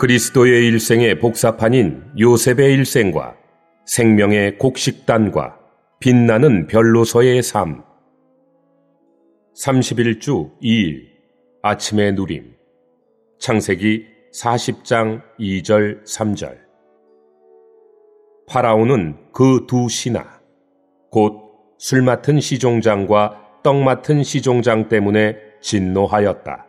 그리스도의 일생의 복사판인 요셉의 일생과 생명의 곡식단과 빛나는 별로서의 삶. 31주 2일 아침의 누림. 창세기 40장 2절 3절. 파라오는 그 두 신하, 곧 술 맡은 시종장과 떡 맡은 시종장 때문에 진노하였다.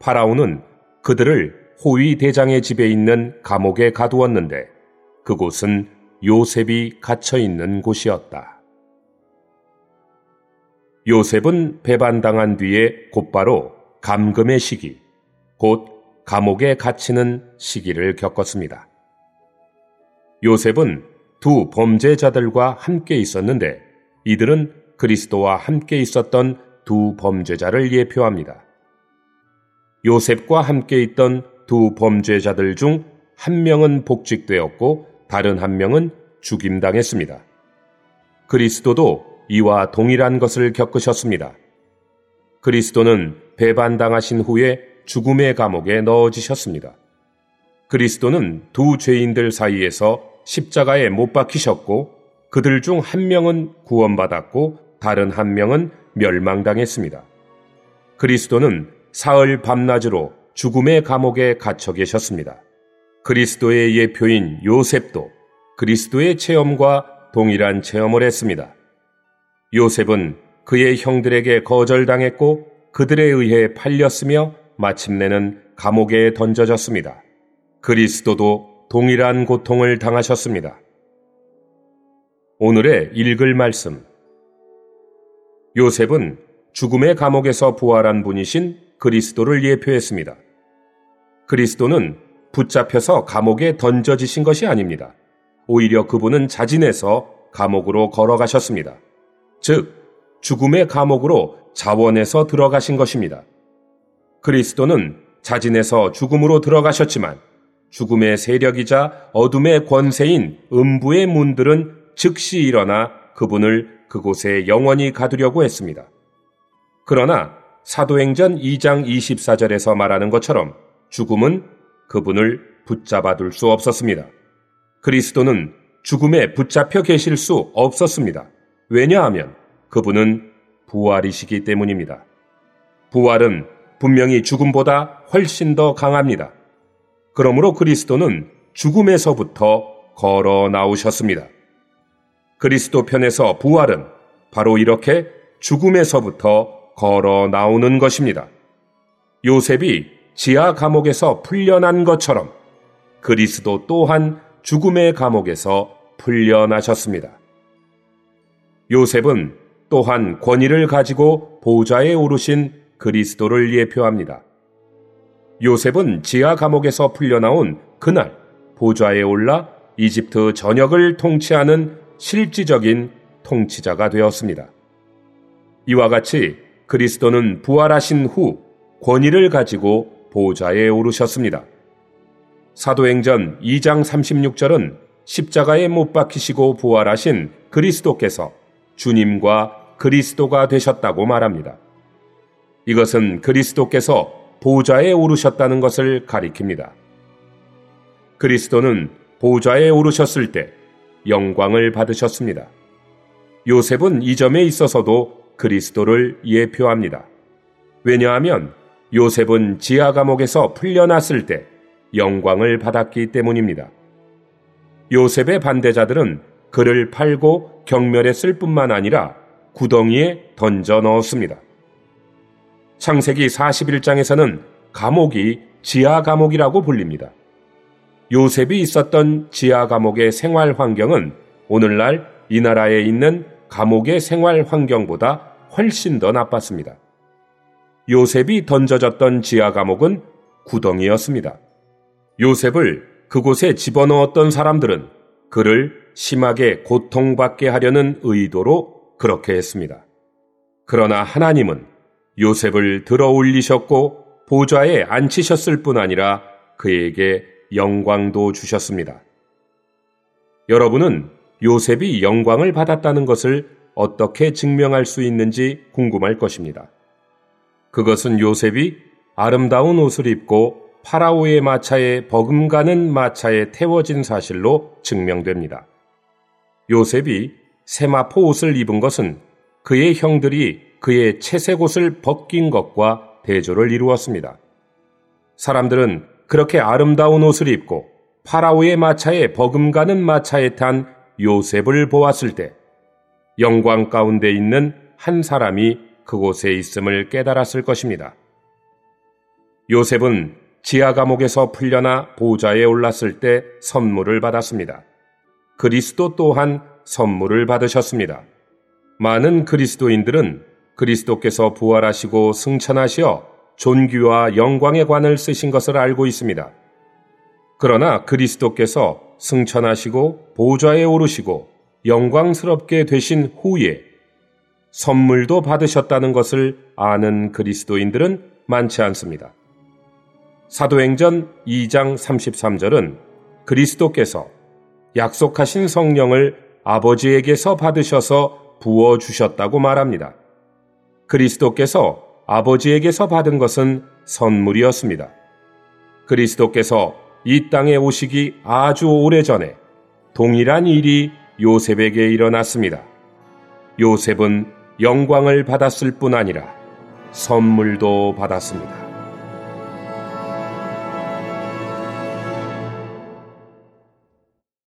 파라오는 그들을 호위 대장의 집에 있는 감옥에 가두었는데 그곳은 요셉이 갇혀 있는 곳이었다. 요셉은 배반당한 뒤에 곧바로 감금의 시기, 곧 감옥에 갇히는 시기를 겪었습니다. 요셉은 두 범죄자들과 함께 있었는데 이들은 그리스도와 함께 있었던 두 범죄자를 예표합니다. 요셉과 함께 있던 두 범죄자들 중 한 명은 복직되었고 다른 한 명은 죽임당했습니다. 그리스도도 이와 동일한 것을 겪으셨습니다. 그리스도는 배반당하신 후에 죽음의 감옥에 넣어지셨습니다. 그리스도는 두 죄인들 사이에서 십자가에 못 박히셨고 그들 중 한 명은 구원받았고 다른 한 명은 멸망당했습니다. 그리스도는 사흘 밤낮으로 죽음의 감옥에 갇혀 계셨습니다. 그리스도의 예표인 요셉도 그리스도의 체험과 동일한 체험을 했습니다. 요셉은 그의 형들에게 거절당했고 그들에 의해 팔렸으며 마침내는 감옥에 던져졌습니다. 그리스도도 동일한 고통을 당하셨습니다. 오늘의 읽을 말씀. 요셉은 죽음의 감옥에서 부활한 분이신 그리스도를 예표했습니다. 그리스도는 붙잡혀서 감옥에 던져지신 것이 아닙니다. 오히려 그분은 자진해서 감옥으로 걸어가셨습니다. 즉, 죽음의 감옥으로 자원해서 들어가신 것입니다. 그리스도는 자진해서 죽음으로 들어가셨지만 죽음의 세력이자 어둠의 권세인 음부의 문들은 즉시 일어나 그분을 그곳에 영원히 가두려고 했습니다. 그러나 사도행전 2장 24절에서 말하는 것처럼 죽음은 그분을 붙잡아 둘 수 없었습니다. 그리스도는 죽음에 붙잡혀 계실 수 없었습니다. 왜냐하면 그분은 부활이시기 때문입니다. 부활은 분명히 죽음보다 훨씬 더 강합니다. 그러므로 그리스도는 죽음에서부터 걸어 나오셨습니다. 그리스도 편에서 부활은 바로 이렇게 죽음에서부터 걸어 나오는 것입니다. 요셉이 지하 감옥에서 풀려난 것처럼 그리스도 또한 죽음의 감옥에서 풀려나셨습니다. 요셉은 또한 권위를 가지고 보좌에 오르신 그리스도를 예표합니다. 요셉은 지하 감옥에서 풀려나온 그날 보좌에 올라 이집트 전역을 통치하는 실질적인 통치자가 되었습니다. 이와 같이 그리스도는 부활하신 후 권위를 가지고 보좌에 오르셨습니다. 사도행전 2장 36절은 십자가에 못 박히시고 부활하신 그리스도께서 주님과 그리스도가 되셨다고 말합니다. 이것은 그리스도께서 보좌에 오르셨다는 것을 가리킵니다. 그리스도는 보좌에 오르셨을 때 영광을 받으셨습니다. 요셉은 이 점에 있어서도 그리스도를 예표합니다. 왜냐하면 요셉은 지하 감옥에서 풀려났을 때 영광을 받았기 때문입니다. 요셉의 반대자들은 그를 팔고 경멸했을 뿐만 아니라 구덩이에 던져 넣었습니다. 창세기 41장에서는 감옥이 지하 감옥이라고 불립니다. 요셉이 있었던 지하 감옥의 생활 환경은 오늘날 이 나라에 있는 감옥의 생활 환경보다 훨씬 더 나빴습니다. 요셉이 던져졌던 지하 감옥은 구덩이였습니다. 요셉을 그곳에 집어넣었던 사람들은 그를 심하게 고통받게 하려는 의도로 그렇게 했습니다. 그러나 하나님은 요셉을 들어 올리셨고 보좌에 앉히셨을 뿐 아니라 그에게 영광도 주셨습니다. 여러분은 요셉이 영광을 받았다는 것을 어떻게 증명할 수 있는지 궁금할 것입니다. 그것은 요셉이 아름다운 옷을 입고 파라오의 마차에 버금가는 마차에 태워진 사실로 증명됩니다. 요셉이 세마포 옷을 입은 것은 그의 형들이 그의 채색 옷을 벗긴 것과 대조를 이루었습니다. 사람들은 그렇게 아름다운 옷을 입고 파라오의 마차에 버금가는 마차에 탄 요셉을 보았을 때 영광 가운데 있는 한 사람이 그곳에 있음을 깨달았을 것입니다. 요셉은 지하 감옥에서 풀려나 보좌에 올랐을 때 선물을 받았습니다. 그리스도 또한 선물을 받으셨습니다. 많은 그리스도인들은 그리스도께서 부활하시고 승천하시어 존귀와 영광의 관을 쓰신 것을 알고 있습니다. 그러나 그리스도께서 승천하시고 보좌에 오르시고 영광스럽게 되신 후에 선물도 받으셨다는 것을 아는 그리스도인들은 많지 않습니다. 사도행전 2장 33절은 그리스도께서 약속하신 성령을 아버지에게서 받으셔서 부어 주셨다고 말합니다. 그리스도께서 아버지에게서 받은 것은 선물이었습니다. 그리스도께서 이 땅에 오시기 아주 오래 전에 동일한 일이 요셉에게 일어났습니다. 요셉은 영광을 받았을 뿐 아니라 선물도 받았습니다.